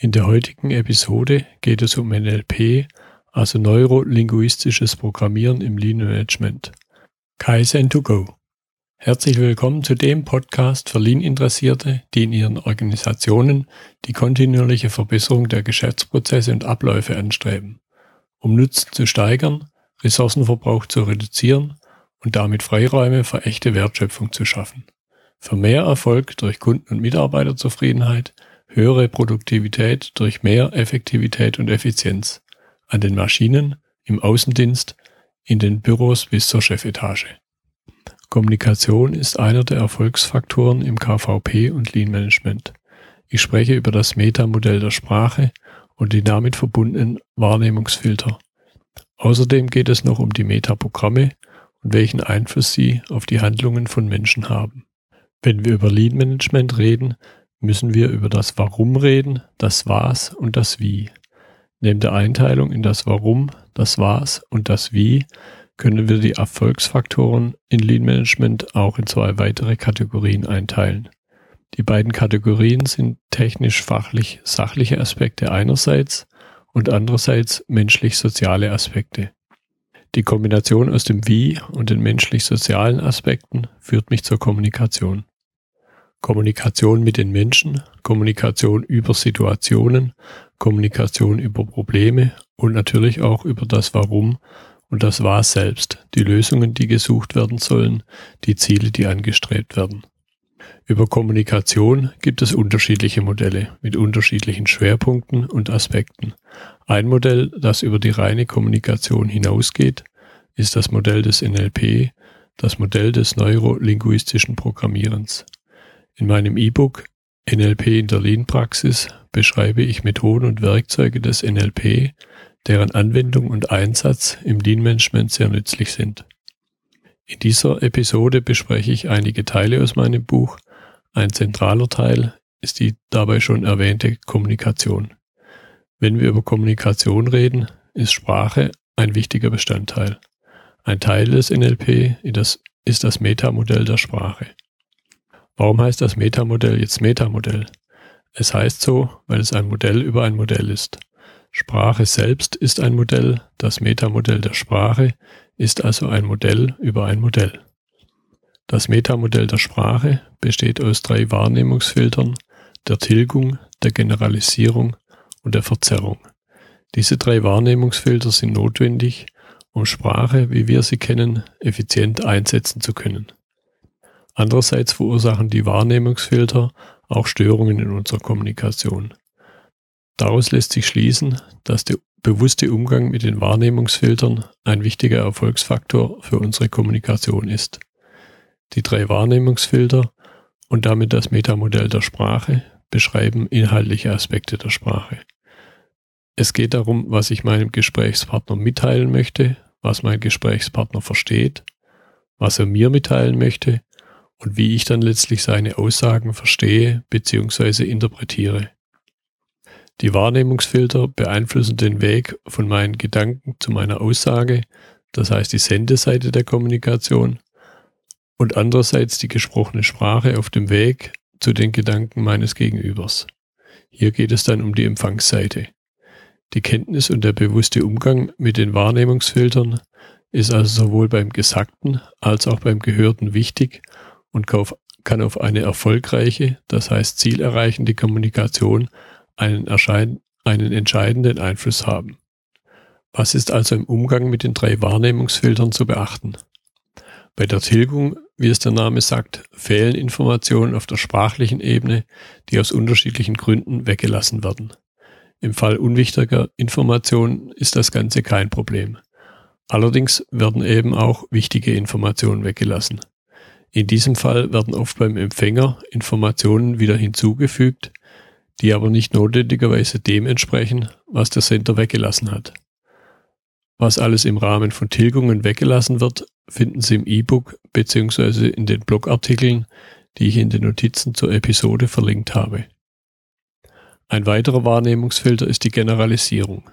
In der heutigen Episode geht es um NLP, also neurolinguistisches Programmieren im Lean Management. Kaizen to go. Herzlich willkommen zu dem Podcast für Lean-Interessierte, die in ihren Organisationen die kontinuierliche Verbesserung der Geschäftsprozesse und Abläufe anstreben, um Nutzen zu steigern, Ressourcenverbrauch zu reduzieren und damit Freiräume für echte Wertschöpfung zu schaffen. Für mehr Erfolg durch Kunden- und Mitarbeiterzufriedenheit höhere Produktivität durch mehr Effektivität und Effizienz an den Maschinen, im Außendienst, in den Büros bis zur Chefetage. Kommunikation ist einer der Erfolgsfaktoren im KVP und Lean Management. Ich spreche über das Metamodell der Sprache und die damit verbundenen Wahrnehmungsfilter. Außerdem geht es noch um die Metaprogramme und welchen Einfluss sie auf die Handlungen von Menschen haben. Wenn wir über Lean Management reden, müssen wir über das Warum reden, das Was und das Wie. Neben der Einteilung in das Warum, das Was und das Wie können wir die Erfolgsfaktoren in Lean Management auch in zwei weitere Kategorien einteilen. Die beiden Kategorien sind technisch-fachlich sachliche Aspekte einerseits und andererseits menschlich-soziale Aspekte. Die Kombination aus dem Wie und den menschlich-sozialen Aspekten führt mich zur Kommunikation. Kommunikation mit den Menschen, Kommunikation über Situationen, Kommunikation über Probleme und natürlich auch über das Warum und das Was selbst, die Lösungen, die gesucht werden sollen, die Ziele, die angestrebt werden. Über Kommunikation gibt es unterschiedliche Modelle mit unterschiedlichen Schwerpunkten und Aspekten. Ein Modell, das über die reine Kommunikation hinausgeht, ist das Modell des NLP, das Modell des neurolinguistischen Programmierens. In meinem E-Book NLP in der Lean-Praxis beschreibe ich Methoden und Werkzeuge des NLP, deren Anwendung und Einsatz im Lean-Management sehr nützlich sind. In dieser Episode bespreche ich einige Teile aus meinem Buch. Ein zentraler Teil ist die dabei schon erwähnte Kommunikation. Wenn wir über Kommunikation reden, ist Sprache ein wichtiger Bestandteil. Ein Teil des NLP ist das Metamodell der Sprache. Warum heißt das Metamodell jetzt Metamodell? Es heißt so, weil es ein Modell über ein Modell ist. Sprache selbst ist ein Modell, das Metamodell der Sprache ist also ein Modell über ein Modell. Das Metamodell der Sprache besteht aus drei Wahrnehmungsfiltern, der Tilgung, der Generalisierung und der Verzerrung. Diese drei Wahrnehmungsfilter sind notwendig, um Sprache, wie wir sie kennen, effizient einsetzen zu können. Andererseits verursachen die Wahrnehmungsfilter auch Störungen in unserer Kommunikation. Daraus lässt sich schließen, dass der bewusste Umgang mit den Wahrnehmungsfiltern ein wichtiger Erfolgsfaktor für unsere Kommunikation ist. Die drei Wahrnehmungsfilter und damit das Metamodell der Sprache beschreiben inhaltliche Aspekte der Sprache. Es geht darum, was ich meinem Gesprächspartner mitteilen möchte, was mein Gesprächspartner versteht, was er mir mitteilen möchte und wie ich dann letztlich seine Aussagen verstehe bzw. interpretiere. Die Wahrnehmungsfilter beeinflussen den Weg von meinen Gedanken zu meiner Aussage, das heißt die Sendeseite der Kommunikation, und andererseits die gesprochene Sprache auf dem Weg zu den Gedanken meines Gegenübers. Hier geht es dann um die Empfangsseite. Die Kenntnis und der bewusste Umgang mit den Wahrnehmungsfiltern ist also sowohl beim Gesagten als auch beim Gehörten wichtig und kann auf eine erfolgreiche, das heißt zielerreichende Kommunikation einen, einen entscheidenden Einfluss haben. Was ist also im Umgang mit den drei Wahrnehmungsfiltern zu beachten? Bei der Tilgung, wie es der Name sagt, fehlen Informationen auf der sprachlichen Ebene, die aus unterschiedlichen Gründen weggelassen werden. Im Fall unwichtiger Informationen ist das Ganze kein Problem. Allerdings werden eben auch wichtige Informationen weggelassen. In diesem Fall werden oft beim Empfänger Informationen wieder hinzugefügt, die aber nicht notwendigerweise dem entsprechen, was der Sender weggelassen hat. Was alles im Rahmen von Tilgungen weggelassen wird, finden Sie im E-Book bzw. in den Blogartikeln, die ich in den Notizen zur Episode verlinkt habe. Ein weiterer Wahrnehmungsfilter ist die Generalisierung.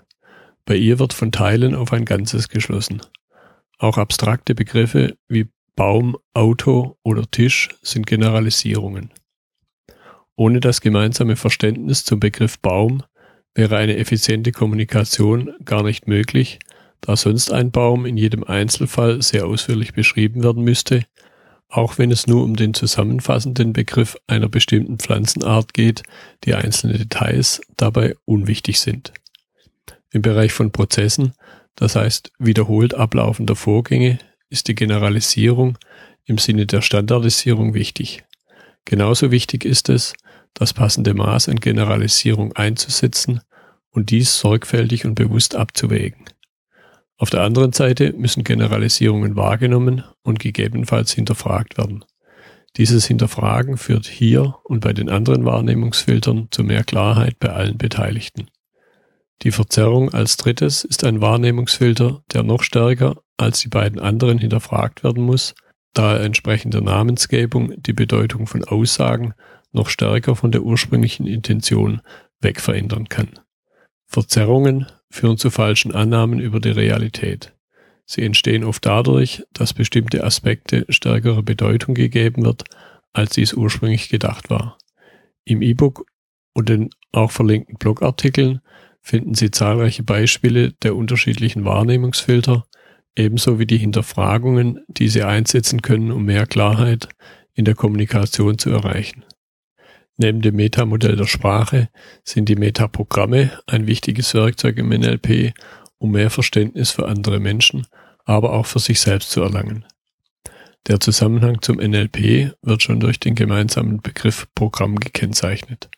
Bei ihr wird von Teilen auf ein Ganzes geschlossen. Auch abstrakte Begriffe wie Baum, Auto oder Tisch sind Generalisierungen. Ohne das gemeinsame Verständnis zum Begriff Baum wäre eine effiziente Kommunikation gar nicht möglich, da sonst ein Baum in jedem Einzelfall sehr ausführlich beschrieben werden müsste, auch wenn es nur um den zusammenfassenden Begriff einer bestimmten Pflanzenart geht, die einzelne Details dabei unwichtig sind. Im Bereich von Prozessen, das heißt wiederholt ablaufender Vorgänge, ist die Generalisierung im Sinne der Standardisierung wichtig. Genauso wichtig ist es, das passende Maß an Generalisierung einzusetzen und dies sorgfältig und bewusst abzuwägen. Auf der anderen Seite müssen Generalisierungen wahrgenommen und gegebenenfalls hinterfragt werden. Dieses Hinterfragen führt hier und bei den anderen Wahrnehmungsfiltern zu mehr Klarheit bei allen Beteiligten. Die Verzerrung als drittes ist ein Wahrnehmungsfilter, der noch stärker als die beiden anderen hinterfragt werden muss, da entsprechend der Namensgebung die Bedeutung von Aussagen noch stärker von der ursprünglichen Intention wegverändern kann. Verzerrungen führen zu falschen Annahmen über die Realität. Sie entstehen oft dadurch, dass bestimmte Aspekte stärkere Bedeutung gegeben wird, als dies ursprünglich gedacht war. Im E-Book und den auch verlinkten Blogartikeln finden Sie zahlreiche Beispiele der unterschiedlichen Wahrnehmungsfilter, ebenso wie die Hinterfragungen, die Sie einsetzen können, um mehr Klarheit in der Kommunikation zu erreichen. Neben dem Metamodell der Sprache sind die Metaprogramme ein wichtiges Werkzeug im NLP, um mehr Verständnis für andere Menschen, aber auch für sich selbst zu erlangen. Der Zusammenhang zum NLP wird schon durch den gemeinsamen Begriff Programm gekennzeichnet.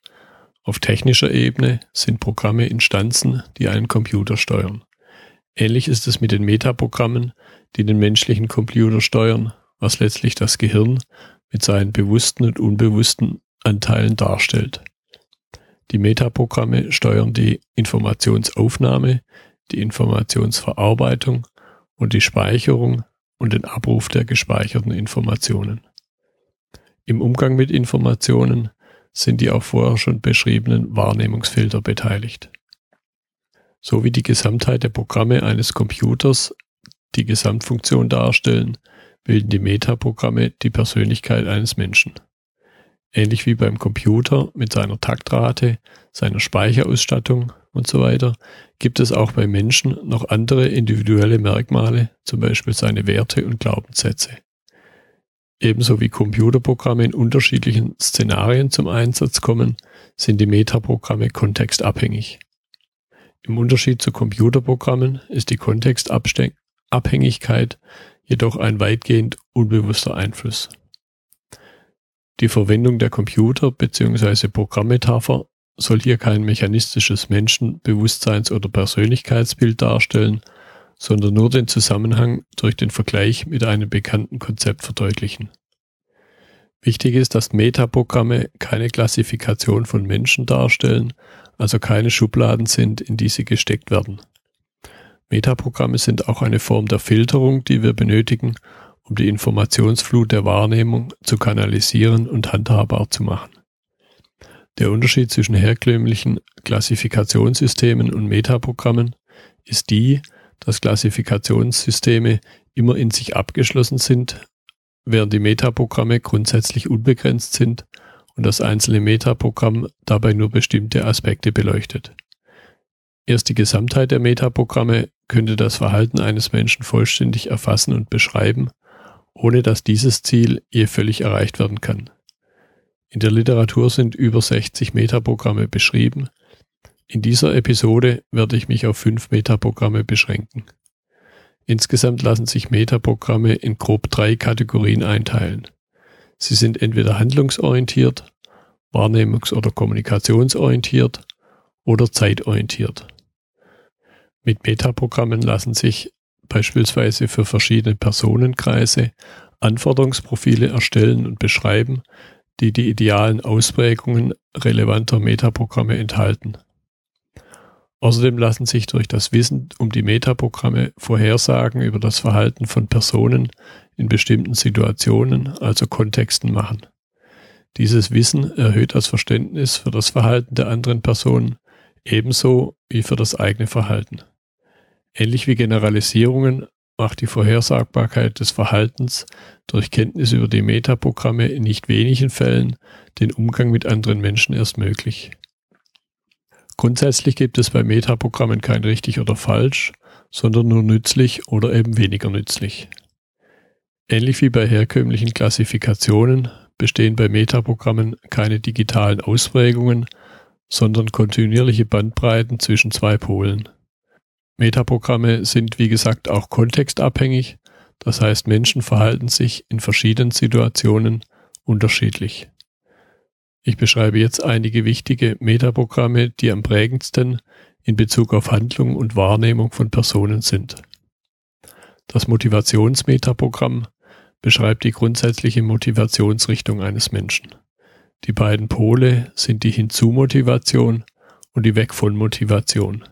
Auf technischer Ebene sind Programme Instanzen, die einen Computer steuern. Ähnlich ist es mit den Metaprogrammen, die den menschlichen Computer steuern, was letztlich das Gehirn mit seinen bewussten und unbewussten Anteilen darstellt. Die Metaprogramme steuern die Informationsaufnahme, die Informationsverarbeitung und die Speicherung und den Abruf der gespeicherten Informationen. Im Umgang mit Informationen sind die auch vorher schon beschriebenen Wahrnehmungsfilter beteiligt. So wie die Gesamtheit der Programme eines Computers die Gesamtfunktion darstellen, bilden die Metaprogramme die Persönlichkeit eines Menschen. Ähnlich wie beim Computer mit seiner Taktrate, seiner Speicherausstattung und so weiter, gibt es auch bei Menschen noch andere individuelle Merkmale, zum Beispiel seine Werte und Glaubenssätze. Ebenso wie Computerprogramme in unterschiedlichen Szenarien zum Einsatz kommen, sind die Metaprogramme kontextabhängig. Im Unterschied zu Computerprogrammen ist die Kontextabhängigkeit jedoch ein weitgehend unbewusster Einfluss. Die Verwendung der Computer- bzw. Programmmetapher soll hier kein mechanistisches Menschen-, Bewusstseins- oder Persönlichkeitsbild darstellen, sondern nur den Zusammenhang durch den Vergleich mit einem bekannten Konzept verdeutlichen. Wichtig ist, dass Metaprogramme keine Klassifikation von Menschen darstellen, also keine Schubladen sind, in die sie gesteckt werden. Metaprogramme sind auch eine Form der Filterung, die wir benötigen, um die Informationsflut der Wahrnehmung zu kanalisieren und handhabbar zu machen. Der Unterschied zwischen herkömmlichen Klassifikationssystemen und Metaprogrammen ist die, dass Klassifikationssysteme immer in sich abgeschlossen sind, während die Metaprogramme grundsätzlich unbegrenzt sind und das einzelne Metaprogramm dabei nur bestimmte Aspekte beleuchtet. Erst die Gesamtheit der Metaprogramme könnte das Verhalten eines Menschen vollständig erfassen und beschreiben ohne dass dieses Ziel je völlig erreicht werden kann. In der Literatur sind über 60 Metaprogramme beschrieben. In dieser Episode werde ich mich auf fünf Metaprogramme beschränken. Insgesamt lassen sich Metaprogramme in grob drei Kategorien einteilen. Sie sind entweder handlungsorientiert, wahrnehmungs- oder kommunikationsorientiert oder zeitorientiert. Mit Metaprogrammen lassen sich beispielsweise für verschiedene Personenkreise Anforderungsprofile erstellen und beschreiben, die die idealen Ausprägungen relevanter Metaprogramme enthalten. Außerdem lassen sich durch das Wissen um die Metaprogramme Vorhersagen über das Verhalten von Personen in bestimmten Situationen, also Kontexten machen. Dieses Wissen erhöht das Verständnis für das Verhalten der anderen Personen ebenso wie für das eigene Verhalten. Ähnlich wie Generalisierungen macht die Vorhersagbarkeit des Verhaltens durch Kenntnis über die Metaprogramme in nicht wenigen Fällen den Umgang mit anderen Menschen erst möglich. Grundsätzlich gibt es bei Metaprogrammen kein richtig oder falsch, sondern nur nützlich oder eben weniger nützlich. Ähnlich wie bei herkömmlichen Klassifikationen bestehen bei Metaprogrammen keine digitalen Ausprägungen, sondern kontinuierliche Bandbreiten zwischen zwei Polen. Metaprogramme sind wie gesagt auch kontextabhängig, das heißt Menschen verhalten sich in verschiedenen Situationen unterschiedlich. Ich beschreibe jetzt einige wichtige Metaprogramme, die am prägendsten in Bezug auf Handlung und Wahrnehmung von Personen sind. Das Motivationsmetaprogramm beschreibt die grundsätzliche Motivationsrichtung eines Menschen. Die beiden Pole sind die Hinzu-Motivation und die Weg von Motivation.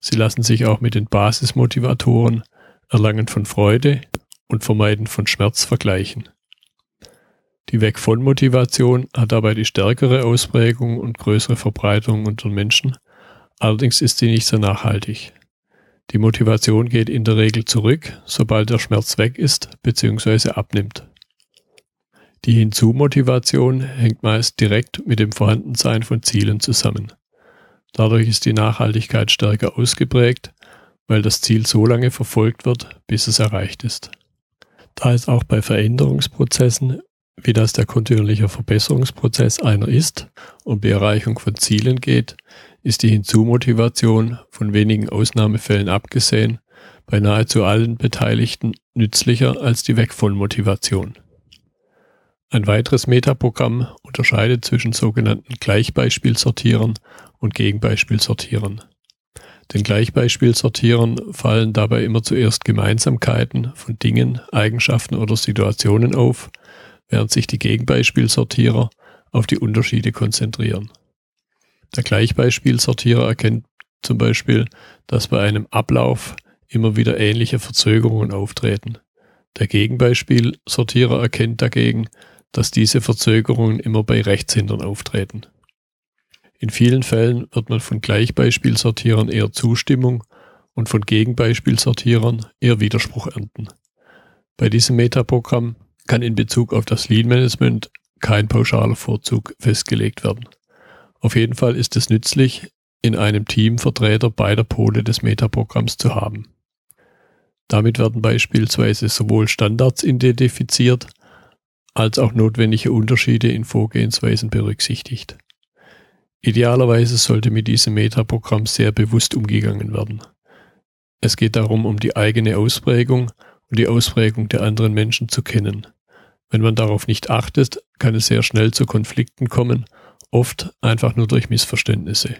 Sie lassen sich auch mit den Basismotivatoren Erlangen von Freude und Vermeiden von Schmerz vergleichen. Die Weg von Motivation hat dabei die stärkere Ausprägung und größere Verbreitung unter Menschen, allerdings ist sie nicht so nachhaltig. Die Motivation geht in der Regel zurück, sobald der Schmerz weg ist bzw. abnimmt. Die Hinzu-Motivation hängt meist direkt mit dem Vorhandensein von Zielen zusammen. Dadurch ist die Nachhaltigkeit stärker ausgeprägt, weil das Ziel so lange verfolgt wird, bis es erreicht ist. Da es auch bei Veränderungsprozessen, wie das der kontinuierliche Verbesserungsprozess einer ist, um die Erreichung von Zielen geht, ist die Hinzumotivation von wenigen Ausnahmefällen abgesehen bei nahezu allen Beteiligten nützlicher als die Weg von Motivation. Ein weiteres Metaprogramm unterscheidet zwischen sogenannten Gleichbeispielsortierern und Gegenbeispielsortierern. Den Gleichbeispielsortierern fallen dabei immer zuerst Gemeinsamkeiten von Dingen, Eigenschaften oder Situationen auf, während sich die Gegenbeispielsortierer auf die Unterschiede konzentrieren. Der Gleichbeispielsortierer erkennt zum Beispiel, dass bei einem Ablauf immer wieder ähnliche Verzögerungen auftreten. Der Gegenbeispielsortierer erkennt dagegen, dass diese Verzögerungen immer bei Rechtshändern auftreten. In vielen Fällen wird man von Gleichbeispielsortierern eher Zustimmung und von Gegenbeispielsortierern eher Widerspruch ernten. Bei diesem Metaprogramm kann in Bezug auf das Lean Management kein pauschaler Vorzug festgelegt werden. Auf jeden Fall ist es nützlich, in einem Team Vertreter beider Pole des Metaprogramms zu haben. Damit werden beispielsweise sowohl Standards identifiziert, als auch notwendige Unterschiede in Vorgehensweisen berücksichtigt. Idealerweise sollte mit diesem Metaprogramm sehr bewusst umgegangen werden. Es geht darum, um die eigene Ausprägung und die Ausprägung der anderen Menschen zu kennen. Wenn man darauf nicht achtet, kann es sehr schnell zu Konflikten kommen, oft einfach nur durch Missverständnisse.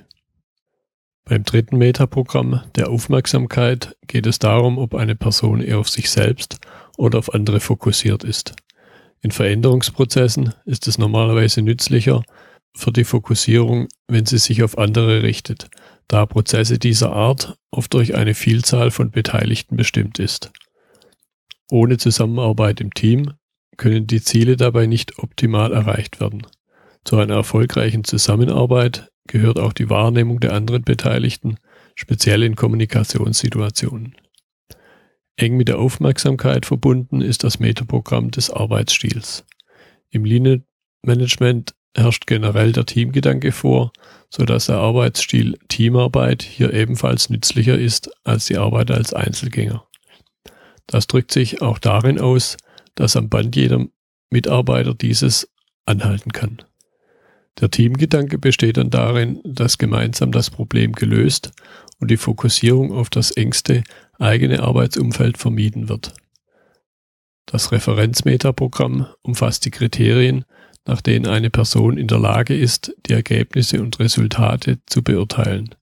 Beim dritten Metaprogramm der Aufmerksamkeit geht es darum, ob eine Person eher auf sich selbst oder auf andere fokussiert ist. In Veränderungsprozessen ist es normalerweise nützlicher für die Fokussierung, wenn sie sich auf andere richtet, da Prozesse dieser Art oft durch eine Vielzahl von Beteiligten bestimmt ist. Ohne Zusammenarbeit im Team können die Ziele dabei nicht optimal erreicht werden. Zu einer erfolgreichen Zusammenarbeit gehört auch die Wahrnehmung der anderen Beteiligten, speziell in Kommunikationssituationen. Eng mit der Aufmerksamkeit verbunden ist das Metaprogramm des Arbeitsstils. Im Lean Management herrscht generell der Teamgedanke vor, so dass der Arbeitsstil Teamarbeit hier ebenfalls nützlicher ist als die Arbeit als Einzelgänger. Das drückt sich auch darin aus, dass am Band jeder Mitarbeiter dieses anhalten kann. Der Teamgedanke besteht dann darin, dass gemeinsam das Problem gelöst und die Fokussierung auf das engste eigene Arbeitsumfeld vermieden wird. Das Referenzmetaprogramm umfasst die Kriterien, nach denen eine Person in der Lage ist, die Ergebnisse und Resultate zu beurteilen.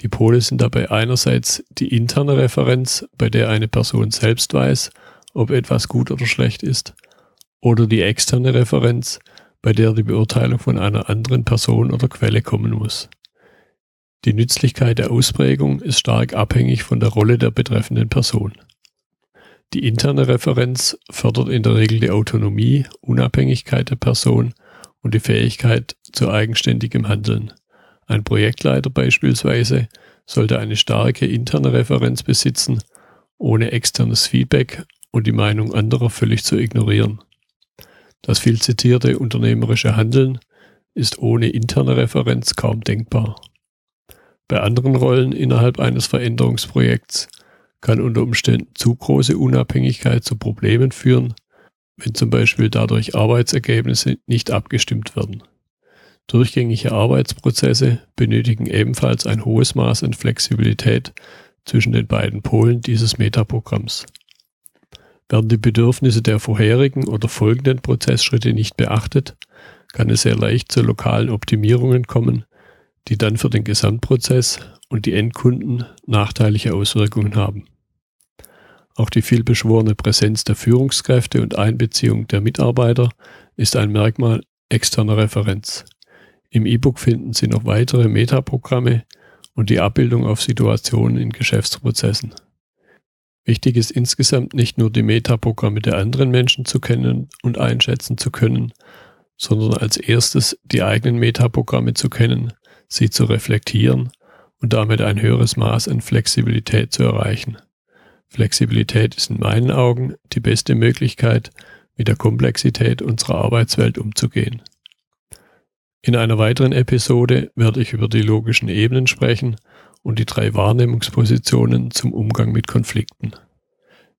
Die Pole sind dabei einerseits die interne Referenz, bei der eine Person selbst weiß, ob etwas gut oder schlecht ist, oder die externe Referenz, bei der die Beurteilung von einer anderen Person oder Quelle kommen muss. Die Nützlichkeit der Ausprägung ist stark abhängig von der Rolle der betreffenden Person. Die interne Referenz fördert in der Regel die Autonomie, Unabhängigkeit der Person und die Fähigkeit zu eigenständigem Handeln. Ein Projektleiter beispielsweise sollte eine starke interne Referenz besitzen, ohne externes Feedback und die Meinung anderer völlig zu ignorieren. Das viel zitierte unternehmerische Handeln ist ohne interne Referenz kaum denkbar. Bei anderen Rollen innerhalb eines Veränderungsprojekts kann unter Umständen zu große Unabhängigkeit zu Problemen führen, wenn zum Beispiel dadurch Arbeitsergebnisse nicht abgestimmt werden. Durchgängige Arbeitsprozesse benötigen ebenfalls ein hohes Maß an Flexibilität zwischen den beiden Polen dieses Metaprogramms. Werden die Bedürfnisse der vorherigen oder folgenden Prozessschritte nicht beachtet, kann es sehr leicht zu lokalen Optimierungen kommen, die dann für den Gesamtprozess und die Endkunden nachteilige Auswirkungen haben. Auch die vielbeschworene Präsenz der Führungskräfte und Einbeziehung der Mitarbeiter ist ein Merkmal externer Referenz. Im E-Book finden Sie noch weitere Metaprogramme und die Abbildung auf Situationen in Geschäftsprozessen. Wichtig ist insgesamt nicht nur die Metaprogramme der anderen Menschen zu kennen und einschätzen zu können, sondern als erstes die eigenen Metaprogramme zu kennen sie zu reflektieren und damit ein höheres Maß an Flexibilität zu erreichen. Flexibilität ist in meinen Augen die beste Möglichkeit, mit der Komplexität unserer Arbeitswelt umzugehen. In einer weiteren Episode werde ich über die logischen Ebenen sprechen und die drei Wahrnehmungspositionen zum Umgang mit Konflikten.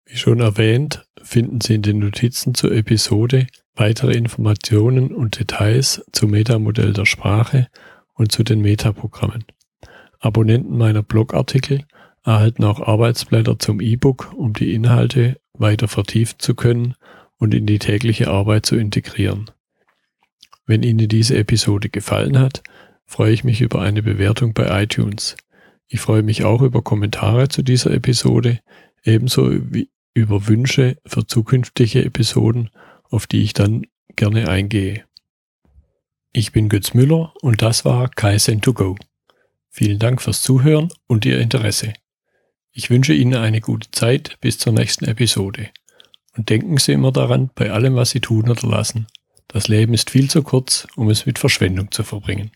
Wie schon erwähnt, finden Sie in den Notizen zur Episode weitere Informationen und Details zum Metamodell der Sprache und zu den Metaprogrammen. Abonnenten meiner Blogartikel erhalten auch Arbeitsblätter zum E-Book, um die Inhalte weiter vertiefen zu können und in die tägliche Arbeit zu integrieren. Wenn Ihnen diese Episode gefallen hat, freue ich mich über eine Bewertung bei iTunes. Ich freue mich auch über Kommentare zu dieser Episode, ebenso wie über Wünsche für zukünftige Episoden, auf die ich dann gerne eingehe. Ich bin Götz Müller und das war Kaizen2Go. Vielen Dank fürs Zuhören und Ihr Interesse. Ich wünsche Ihnen eine gute Zeit bis zur nächsten Episode. Und denken Sie immer daran, bei allem, was Sie tun oder lassen. Das Leben ist viel zu kurz, um es mit Verschwendung zu verbringen.